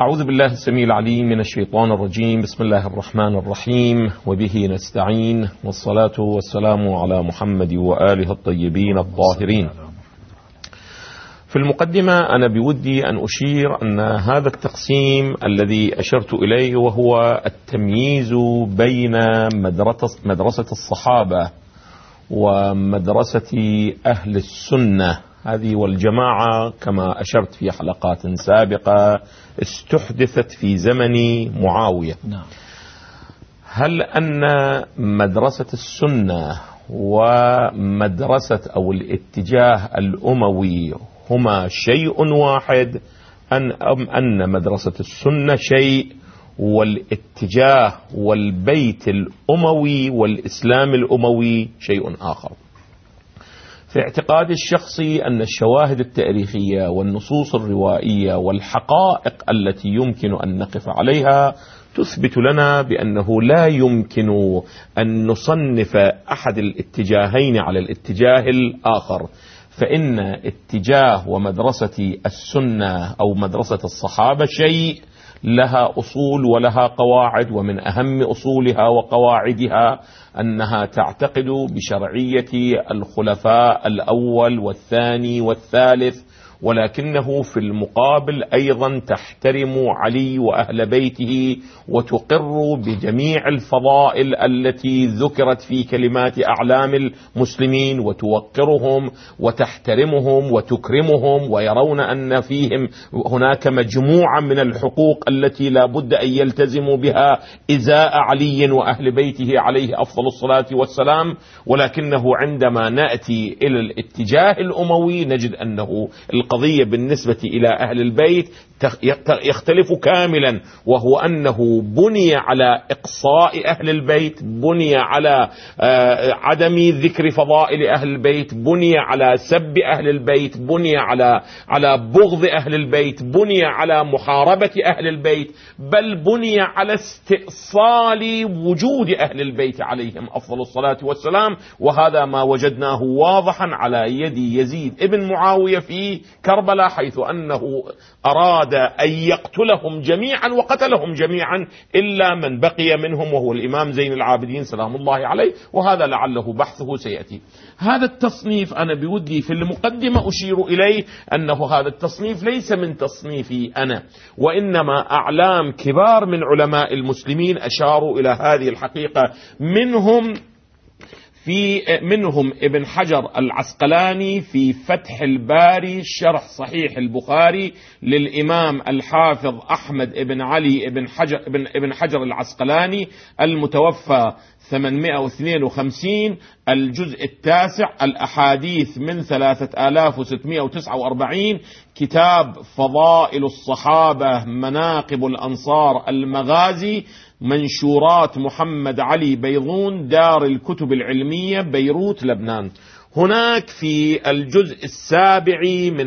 أعوذ بالله السميع العليم من الشيطان الرجيم. بسم الله الرحمن الرحيم. وبه نستعين. والصلاة والسلام على محمد وآله الطيبين الطاهرين. في المقدمة أنا بودي أن أشير أن هذا التقسيم الذي أشرت إليه وهو التمييز بين مدرسة الصحابة ومدرسة أهل السنة. هذه والجماعة كما أشرت في حلقات سابقة استحدثت في زمن معاوية نعم. هل أن مدرسة السنة ومدرسة أو الاتجاه الأموي هما شيء واحد أن أم أن مدرسة السنة شيء والاتجاه والبيت الأموي والإسلام الأموي شيء آخر في اعتقادي الشخصي أن الشواهد التاريخية والنصوص الروائية والحقائق التي يمكن أن نقف عليها تثبت لنا بأنه لا يمكن أن نصنف أحد الاتجاهين على الاتجاه الآخر فإن اتجاه ومدرسة السنة أو مدرسة الصحابة شيء لها أصول ولها قواعد ومن أهم أصولها وقواعدها أنها تعتقد بشرعية الخلفاء الأول والثاني والثالث ولكنه في المقابل أيضا تحترم علي وأهل بيته وتقر بجميع الفضائل التي ذكرت في كلمات أعلام المسلمين وتوقرهم وتحترمهم وتكرمهم ويرون أن فيهم هناك مجموعة من الحقوق التي لا بد أن يلتزموا بها إزاء علي وأهل بيته عليه أفضل الصلاة والسلام. ولكنه عندما نأتي إلى الاتجاه الأموي نجد أنه القضية بالنسبة إلى أهل البيت يختلف كاملا وهو أنه بني على إقصاء أهل البيت بني على آه، عدم ذكر فضائل أهل البيت بني على سب أهل البيت بني على على بغض أهل البيت بني على محاربة أهل البيت بل بني على استئصال وجود أهل البيت عليهم أفضل الصلاة والسلام. وهذا ما وجدناه واضحا على يد يزيد ابن معاوية في كربلاء حيث أنه أراد أن يقتلهم جميعا وقتلهم جميعا إلا من بقي منهم وهو الإمام زين العابدين سلام الله عليه وهذا لعله بحثه سيأتي. هذا التصنيف أنا بودي في المقدمة أشير إليه أنه هذا التصنيف ليس من تصنيفي أنا وإنما أعلام كبار من علماء المسلمين أشاروا إلى هذه الحقيقة منهم في منهم ابن حجر العسقلاني في فتح الباري شرح صحيح البخاري للإمام الحافظ أحمد بن علي بن حجر, بن, ابن حجر العسقلاني المتوفى 852 الجزء التاسع الأحاديث من 3649 كتاب فضائل الصحابة مناقب الأنصار المغازي منشورات محمد علي بيضون دار الكتب العلمية بيروت لبنان. هناك في الجزء السابع من